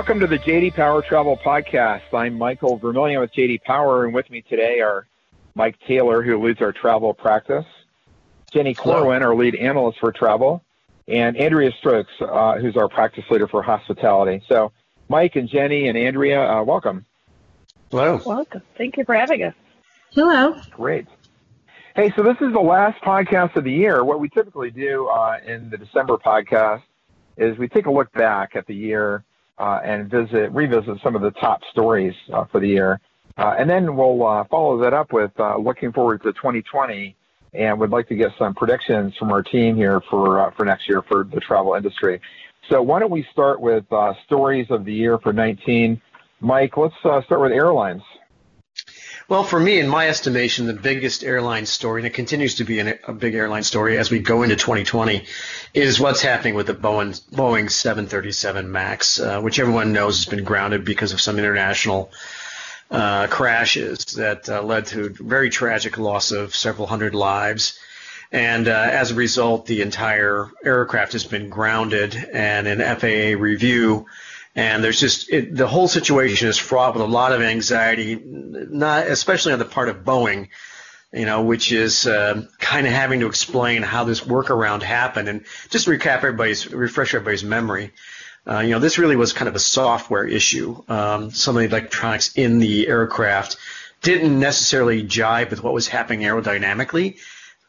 Welcome to the JD Power Travel Podcast. I'm Michael Vermillion with JD Power, and with me today are Mike Taylor, who leads our travel practice, Jenny Corwin, our lead analyst for travel, and Andrea Stokes, uh, who's our practice leader for hospitality. So, Mike and Jenny and Andrea, uh, welcome. Hello. Welcome. Thank you for having us. Hello. Great. Hey, so this is the last podcast of the year. What we typically do uh, in the December podcast is we take a look back at the year uh, and visit, revisit some of the top stories uh, for the year. Uh, and then we'll uh, follow that up with uh, looking forward to 2020 and would like to get some predictions from our team here for, for next year for the travel industry. So why don't we start with stories of the year for 19. Mike, let's start with airlines. Well, for me, in my estimation, the biggest airline story, and it continues to be an, a big airline story as we go into 2020, is what's happening with the Boeing, Boeing 737 MAX, uh, which everyone knows has been grounded because of some international uh, crashes that uh, led to very tragic loss of several hundred lives. And uh, as a result, the entire aircraft has been grounded, and an FAA review and there's just it, the whole situation is fraught with a lot of anxiety, not especially on the part of Boeing, you know, which is uh, kind of having to explain how this workaround happened. And just to recap everybody's, refresh everybody's memory, uh, you know, this really was kind of a software issue. Um, some of the electronics in the aircraft didn't necessarily jibe with what was happening aerodynamically,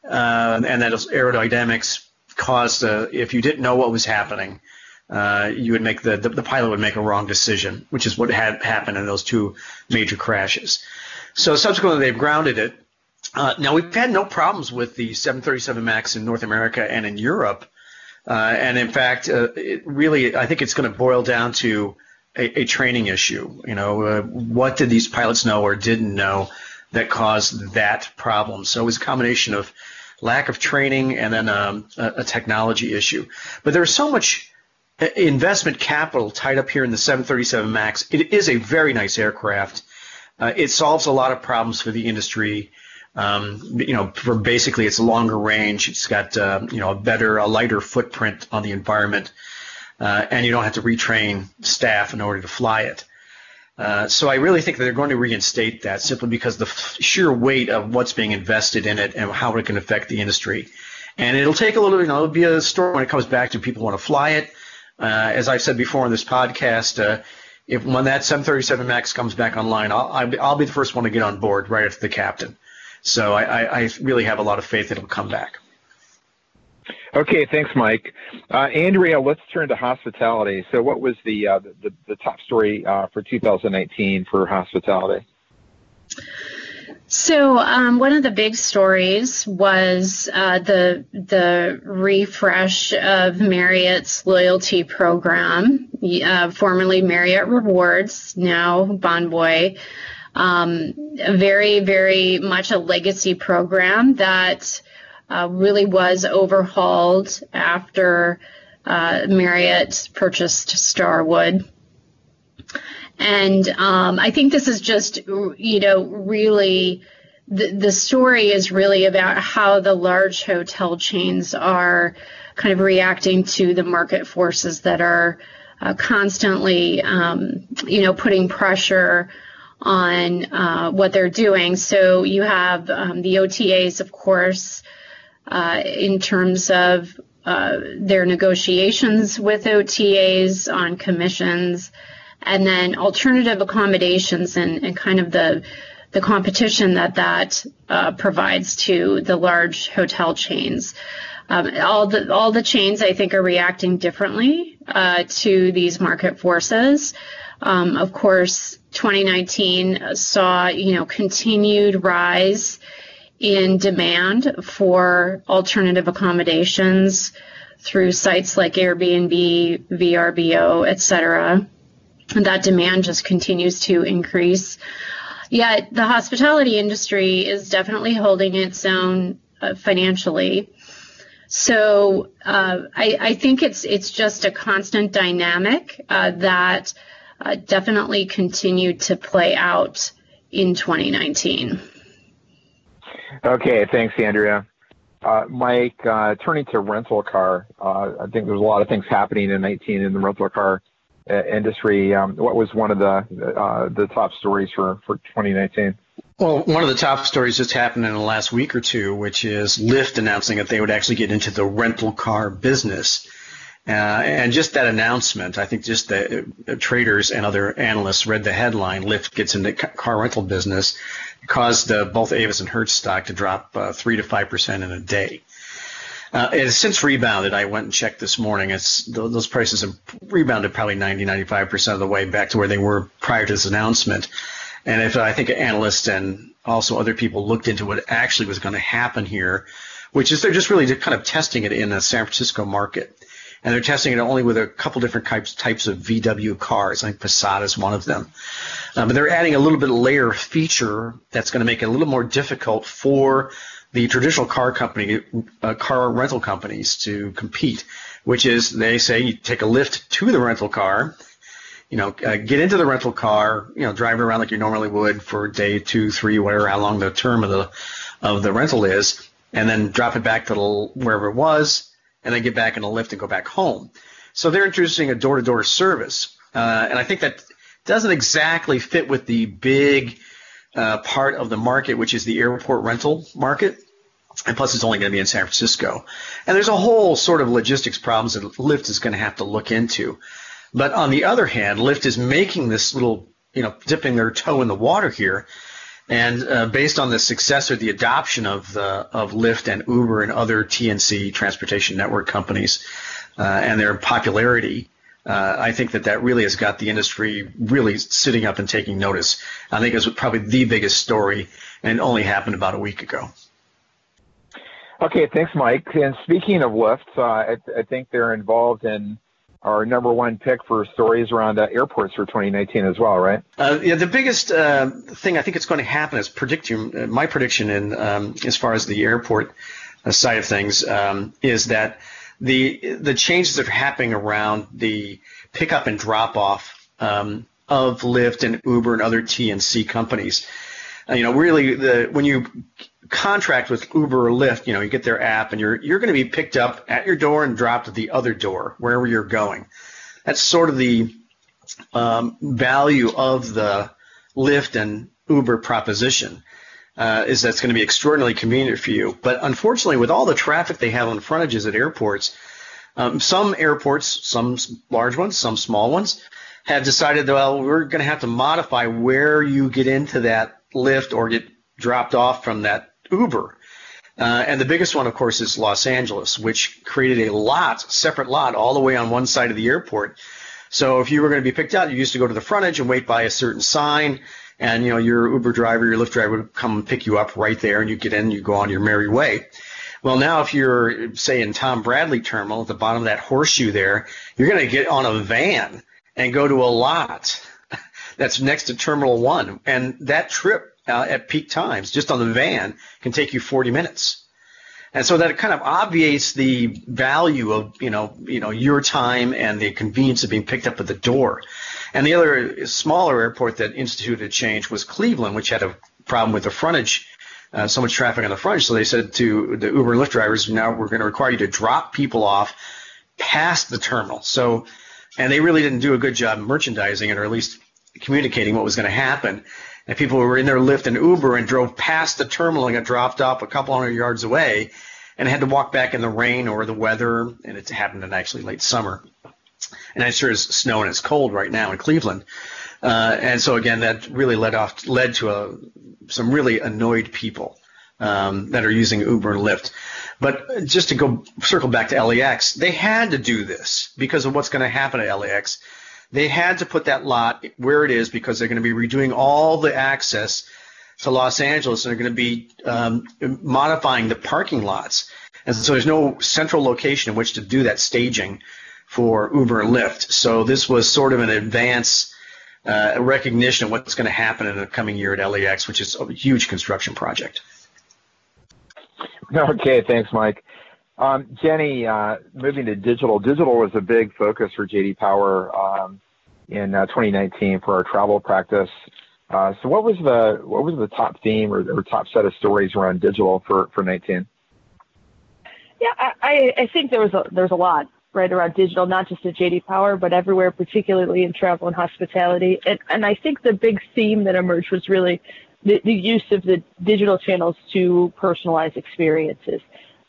uh, and that aerodynamics caused, uh, if you didn't know what was happening, uh, you would make the, the, the pilot would make a wrong decision, which is what had happened in those two major crashes. So subsequently, they've grounded it. Uh, now we've had no problems with the 737 Max in North America and in Europe, uh, and in fact, uh, really I think it's going to boil down to a, a training issue. You know, uh, what did these pilots know or didn't know that caused that problem? So it was a combination of lack of training and then um, a, a technology issue. But there's so much investment capital tied up here in the 737 MAX. It is a very nice aircraft. Uh, it solves a lot of problems for the industry. Um, you know, for basically it's longer range. It's got uh, you know a better, a lighter footprint on the environment, uh, and you don't have to retrain staff in order to fly it. Uh, so I really think that they're going to reinstate that simply because the sheer weight of what's being invested in it and how it can affect the industry. And it'll take a little, you know, it'll be a story when it comes back to people want to fly it. Uh, as I've said before in this podcast, uh, if when that 737 Max comes back online, I'll, I'll be the first one to get on board right after the captain. So I, I really have a lot of faith that it'll come back. Okay, thanks, Mike. Uh, Andrea, let's turn to hospitality. So, what was the uh, the, the, top story uh, for 2019 for hospitality? So um, one of the big stories was uh, the the refresh of Marriott's loyalty program, uh, formerly Marriott Rewards, now Bonvoy. Um, very, very much a legacy program that uh, really was overhauled after uh, Marriott purchased Starwood. And um, I think this is just, you know, really the, the story is really about how the large hotel chains are kind of reacting to the market forces that are uh, constantly, um, you know, putting pressure on uh, what they're doing. So you have um, the OTAs, of course, uh, in terms of uh, their negotiations with OTAs on commissions and then alternative accommodations and, and kind of the the competition that that uh, provides to the large hotel chains. Um, all the all the chains I think are reacting differently uh, to these market forces. Um, of course, 2019 saw you know continued rise in demand for alternative accommodations through sites like Airbnb, VRBO, et cetera that demand just continues to increase. Yet the hospitality industry is definitely holding its own uh, financially. So uh, I, I, think it's it's just a constant dynamic uh, that uh, definitely continued to play out in 2019. Okay, thanks, Andrea. Uh, Mike, uh, turning to rental car, I think there's a lot of things happening in 19 in the rental car industry. Um, what was one of the uh, the top stories for for 2019? Well, one of the top stories just happened in the last week or two, which is Lyft announcing that they would actually get into the rental car business. Uh, and just that announcement, I think just the uh, traders and other analysts read the headline, Lyft gets into car rental business, caused uh, both Avis and Hertz stock to drop uh, 3 to 5% in a day. Uh, it has since rebounded. I went and checked this morning. It's those prices have rebounded probably 90, 95 percent of the way back to where they were prior to this announcement. And if I think analysts and also other people looked into what actually was going to happen here, which is they're just really kind of testing it in the San Francisco market. And they're testing it only with a couple different types types of VW cars. I think Passat is one of them. Um, but they're adding a little bit of layer feature that's going to make it a little more difficult for the traditional car company, uh, car rental companies to compete, which is they say you take a Lyft to the rental car, you know, uh, get into the rental car, you know, drive around like you normally would for day two, three, whatever, how long the term of the of the rental is, and then drop it back to the, wherever it was, and then get back in a Lyft and go back home. So they're introducing a door-to-door service, uh, and I think that doesn't exactly fit with the big uh, part of the market, which is the airport rental market. And plus, it's only going to be in San Francisco. And there's a whole sort of logistics problems that Lyft is going to have to look into. But on the other hand, Lyft is making this little, you know, dipping their toe in the water here. And uh, based on the success or the adoption of the of Lyft and Uber and other TNC transportation network companies uh, and their popularity, uh, I think that that really has got the industry really sitting up and taking notice. I think it was probably the biggest story and only happened about a week ago. Okay, thanks, Mike. And speaking of Lyft, uh, I, I, think they're involved in our number one pick for stories around uh, airports for 2019 as well, right? Uh, yeah, the biggest uh, thing I think it's going to happen is predicting uh, my prediction in um, as far as the airport uh, side of things um, is that the the changes that are happening around the pickup and drop off um, of Lyft and Uber and other TNC companies. Uh, you know, really, the when you contract with Uber or Lyft, you know, you get their app, and you're you're going to be picked up at your door and dropped at the other door wherever you're going. That's sort of the um, value of the Lyft and Uber proposition uh, is that's going to be extraordinarily convenient for you. But unfortunately, with all the traffic they have on frontages at airports, um, some airports, some large ones, some small ones, have decided, well, we're going to have to modify where you get into that Lyft or get dropped off from that Uber. Uh, and the biggest one, of course, is Los Angeles, which created a lot, separate lot, all the way on one side of the airport. So if you were going to be picked out, you used to go to the frontage and wait by a certain sign and you know your Uber driver, your Lyft driver would come pick you up right there, and you get in, you go on your merry way. Well, now if you're say in Tom Bradley Terminal at the bottom of that horseshoe there, you're going to get on a van and go to a lot that's next to Terminal One, and that trip uh, at peak times, just on the van, can take you 40 minutes. And so that kind of obviates the value of you know you know your time and the convenience of being picked up at the door. And the other smaller airport that instituted change was Cleveland, which had a problem with the frontage, uh, so much traffic on the frontage. So they said to the Uber and Lyft drivers, now we're going to require you to drop people off past the terminal. So, and they really didn't do a good job merchandising it, or at least communicating what was going to happen. And people were in their Lyft and Uber and drove past the terminal and got dropped off a couple hundred yards away and had to walk back in the rain or the weather. And it happened in actually late summer. And it sure is snowing. It's cold right now in Cleveland. Uh, and so again, that really led off led to a, some really annoyed people um, that are using Uber and Lyft. But just to go circle back to LAX, they had to do this because of what's going to happen at LAX. They had to put that lot where it is because they're going to be redoing all the access to Los Angeles and they're going to be um, modifying the parking lots. And so there's no central location in which to do that staging for Uber and Lyft. So this was sort of an advance uh, recognition of what's going to happen in the coming year at LAX, which is a huge construction project. Okay, thanks, Mike. Um, Jenny, uh, moving to digital. Digital was a big focus for JD Power um, in uh, 2019 for our travel practice. Uh, so, what was the what was the top theme or, or, top set of stories around digital for for 19? Yeah, I, I think there was a there's a lot. Right around digital, not just at JD Power, but everywhere, particularly in travel and hospitality. And, and I think the big theme that emerged was really the, the use of the digital channels to personalize experiences.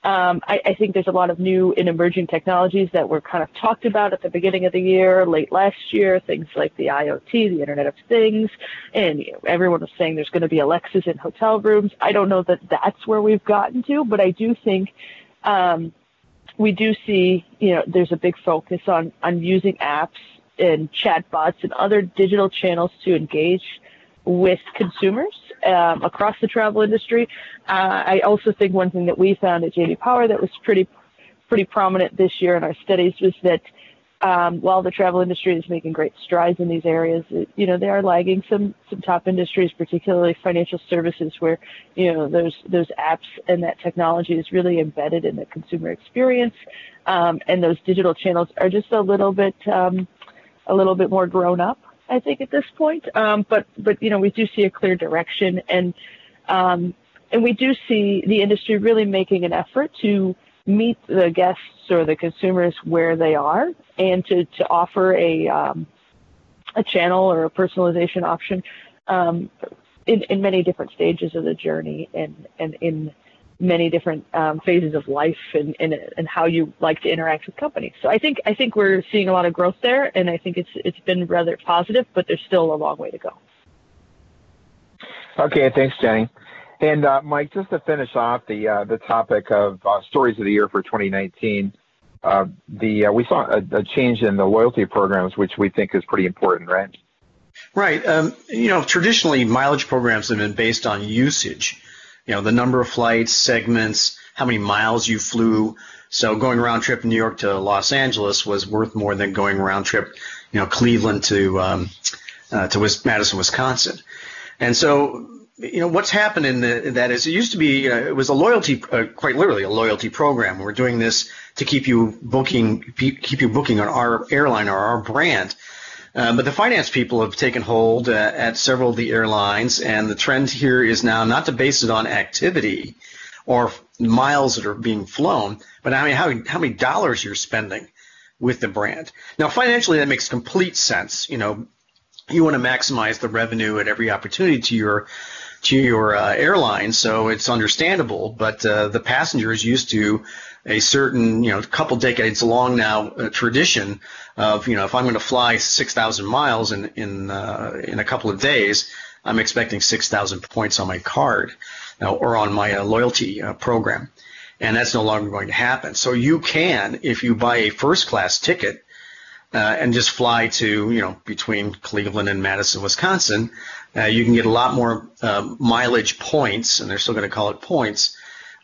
Um, I, I, think there's a lot of new and emerging technologies that were kind of talked about at the beginning of the year, late last year, things like the IoT, the Internet of Things, and you know, everyone was saying there's going to be Alexas in hotel rooms. I don't know that that's where we've gotten to, but I do think um, we do see, you know, there's a big focus on on using apps and chatbots and other digital channels to engage with consumers um, across the travel industry. Uh, I also think one thing that we found at JD Power that was pretty pretty prominent this year in our studies was that um, while the travel industry is making great strides in these areas, it, you know they are lagging some some top industries, particularly financial services, where you know those those apps and that technology is really embedded in the consumer experience, um, and those digital channels are just a little bit um, a little bit more grown up. I think at this point. Um, but but you know we do see a clear direction, and um, and we do see the industry really making an effort to meet the guests or the consumers where they are, and to to offer a um, a channel or a personalization option um, in in many different stages of the journey, and and in many different um, phases of life and, and, and how you like to interact with companies. So I think I think we're seeing a lot of growth there, and I think it's it's been rather positive, but there's still a long way to go. Okay, thanks, Jenny. And uh, Mike, just to finish off the uh, the topic of uh, stories of the year for 2019, uh, the uh, we saw a, a, change in the loyalty programs, which we think is pretty important, right? Right. Um, you know, traditionally mileage programs have been based on usage you know, the number of flights, segments, how many miles you flew. So going round trip New York to Los Angeles was worth more than going round trip, you know, Cleveland to um, uh, to Madison, Wisconsin. And so, you know, what's happened in, the, that is it used to be uh, it was a loyalty, uh, quite literally a loyalty program. We're doing this to keep you booking, keep you booking on our airline or our brand. Uh, but the finance people have taken hold uh, at several of the airlines, and the trend here is now not to base it on activity or miles that are being flown, but how many, how, how many dollars you're spending with the brand. Now, financially, that makes complete sense. You know, you want to maximize the revenue at every opportunity to your to your uh, airline, so it's understandable. But uh, the is used to a certain, you know, couple decades long now uh, tradition of, you know, if I'm going to fly 6,000 miles in in uh, in a couple of days, I'm expecting 6,000 points on my card uh, or on my uh, loyalty program, and that's no longer going to happen. So you can, if you buy a first class ticket. Uh, and just fly to, you know, between Cleveland and Madison, Wisconsin, you can get a lot more mileage points, and they're still going to call it points,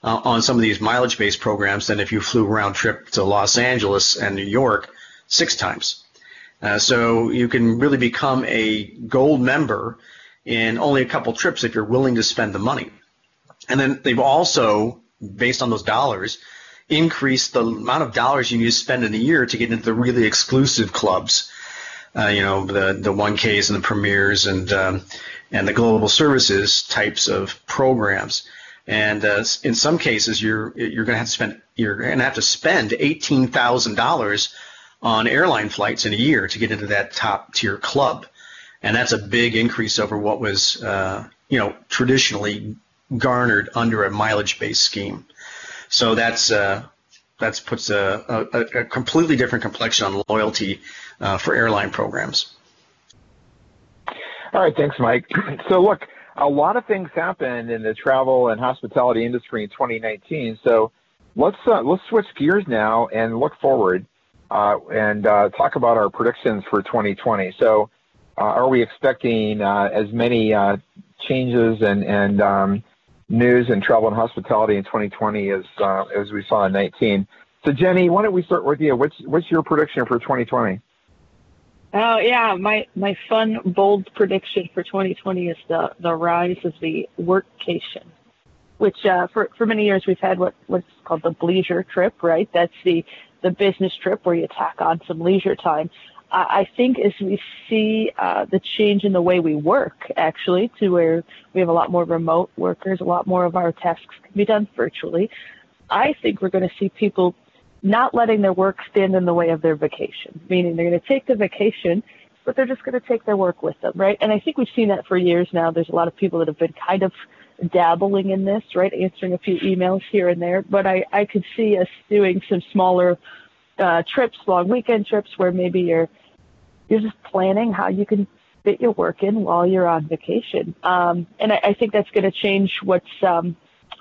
uh, on some of these mileage-based programs than if you flew round trip to Los Angeles and New York six times. Uh, so you can really become a gold member in only a couple trips if you're willing to spend the money. And then they've also, based on those dollars, increased the amount of dollars you need to spend in a year to get into the really exclusive clubs. Uh, you know, the the 1Ks and the premiers and um, and the global services types of programs. And uh, in some cases, you're you're going to have to spend you're going to have to spend eighteen thousand dollars on airline flights in a year to get into that top tier club, and that's a big increase over what was uh, you know traditionally garnered under a mileage based scheme. So that's uh, that's puts a, a, a, completely different complexion on loyalty uh, for airline programs. All right, thanks, Mike. So look a lot of things happened in the travel and hospitality industry in 2019. So let's uh, let's switch gears now and look forward uh, and uh, talk about our predictions for 2020. So uh, are we expecting uh, as many uh, changes and and um, news and travel and hospitality in 2020 as as we saw in 19? So Jenny, why don't we start with you? What's what's your prediction for 2020? Oh yeah, my my fun bold prediction for 2020 is the the rise of the workcation, which uh, for for many years we've had what what's called the bleisure trip, right? That's the the business trip where you tack on some leisure time. I think as we see uh, the change in the way we work, actually, to where we have a lot more remote workers, a lot more of our tasks can be done virtually. I think we're going to see people not letting their work stand in the way of their vacation, meaning they're going to take the vacation, but they're just going to take their work with them, right? And I think we've seen that for years now. There's a lot of people that have been kind of dabbling in this, right? Answering a few emails here and there, but I, I could see us doing some smaller uh, trips, long weekend trips where maybe you're you're just planning how you can fit your work in while you're on vacation. Um, and I, I think that's going to change what's um,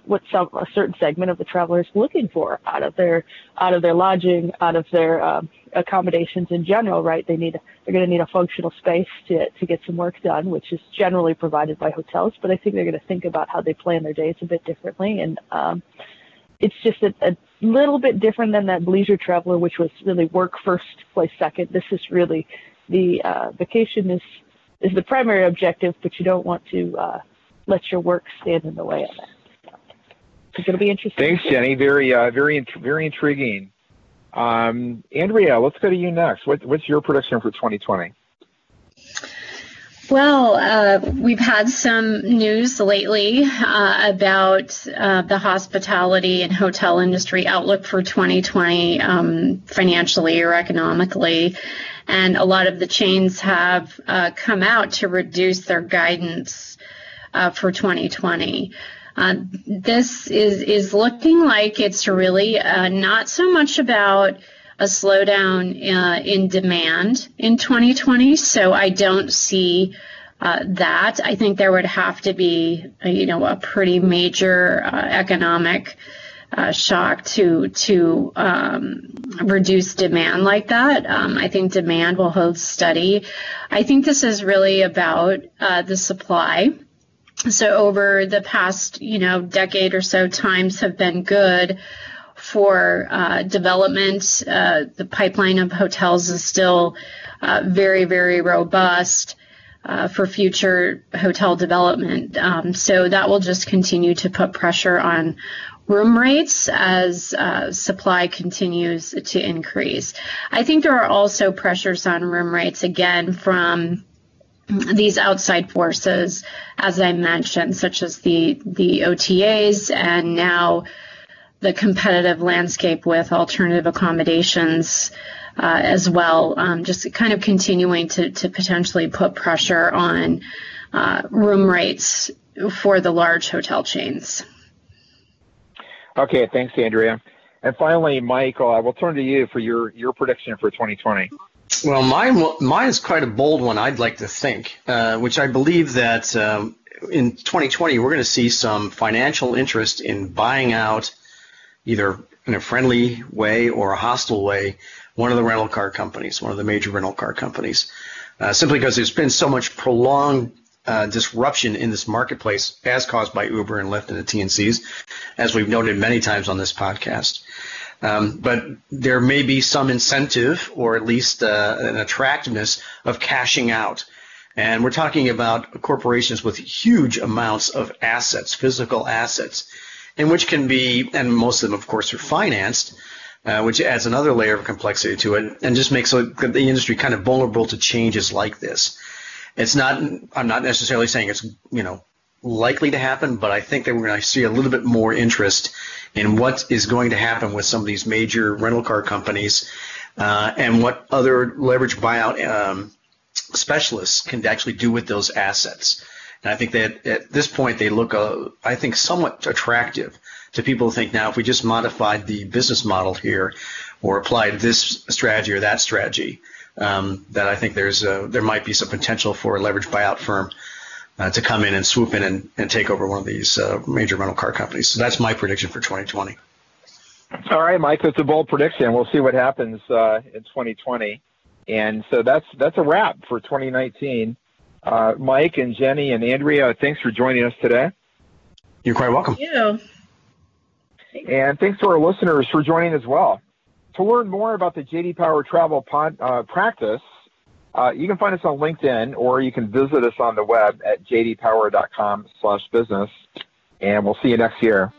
what some a certain segment of the traveler is looking for out of their out of their lodging, out of their um, accommodations in general. Right? They need they're going to need a functional space to to get some work done, which is generally provided by hotels. But I think they're going to think about how they plan their days a bit differently, and um, it's just a, a little bit different than that bleisure traveler, which was really work first, play second. This is really the uh, vacation is is the primary objective, but you don't want to uh, let your work stand in the way of that. It's going to be interesting. Thanks, Jenny. Very, uh, very, very intriguing. Um, Andrea, let's go to you next. What, what's your prediction for 2020? Well, uh, we've had some news lately uh, about uh, the hospitality and hotel industry outlook for 2020 um, financially or economically. And a lot of the chains have uh, come out to reduce their guidance uh, for 2020. Uh, this is, is looking like it's really not so much about a slowdown uh, in demand in 2020. So I don't see uh, that. I think there would have to be, a, you know, a pretty major uh, economic uh, shock to to um, reduce demand like that. Um, I think demand will hold steady. I think this is really about uh, the supply. So over the past, you know, decade or so, times have been good for uh, development. Uh, the pipeline of hotels is still uh, very, very robust uh, for future hotel development. Um, so that will just continue to put pressure on room rates as uh, supply continues to increase. I think there are also pressures on room rates again from these outside forces, as I mentioned, such as the the OTAs and now the competitive landscape with alternative accommodations uh, as well, um, just kind of continuing to, to potentially put pressure on uh, room rates for the large hotel chains. Okay, thanks, Andrea. And finally, Michael, I will turn to you for your, your prediction for 2020. Well, mine, mine is quite a bold one, I'd like to think, uh, which I believe that um, in 2020 we're going to see some financial interest in buying out either in a friendly way or a hostile way one of the rental car companies, one of the major rental car companies, uh, simply because there's been so much prolonged uh, disruption in this marketplace as caused by Uber and Lyft and the TNCs, as we've noted many times on this podcast. Um, but there may be some incentive or at least uh, an attractiveness of cashing out. And we're talking about corporations with huge amounts of assets, physical assets, and which can be, and most of them, of course, are financed uh, which adds another layer of complexity to it and just makes the industry kind of vulnerable to changes like this. It's not, I'm not necessarily saying it's, you know, likely to happen, but I think that we're going to see a little bit more interest in what is going to happen with some of these major rental car companies uh, and what other leverage buyout um, specialists can actually do with those assets. And I think that at this point they look, uh, I think, somewhat attractive to people who think now if we just modified the business model here or applied this strategy or that strategy, um, that I think there's a, there might be some potential for a leverage buyout firm uh, to come in and swoop in and, and take over one of these uh, major rental car companies. So that's my prediction for 2020. All right, Mike, that's a bold prediction. We'll see what happens uh, in 2020. And so that's that's a wrap for 2019. Uh, Mike and Jenny and Andrea, thanks for joining us today. You're quite welcome. Thank you. And thanks to our listeners for joining as well. To learn more about the JD Power Travel pod, uh, practice, uh, you can find us on LinkedIn or you can visit us on the web at jdpower.com slash business. And we'll see you next year.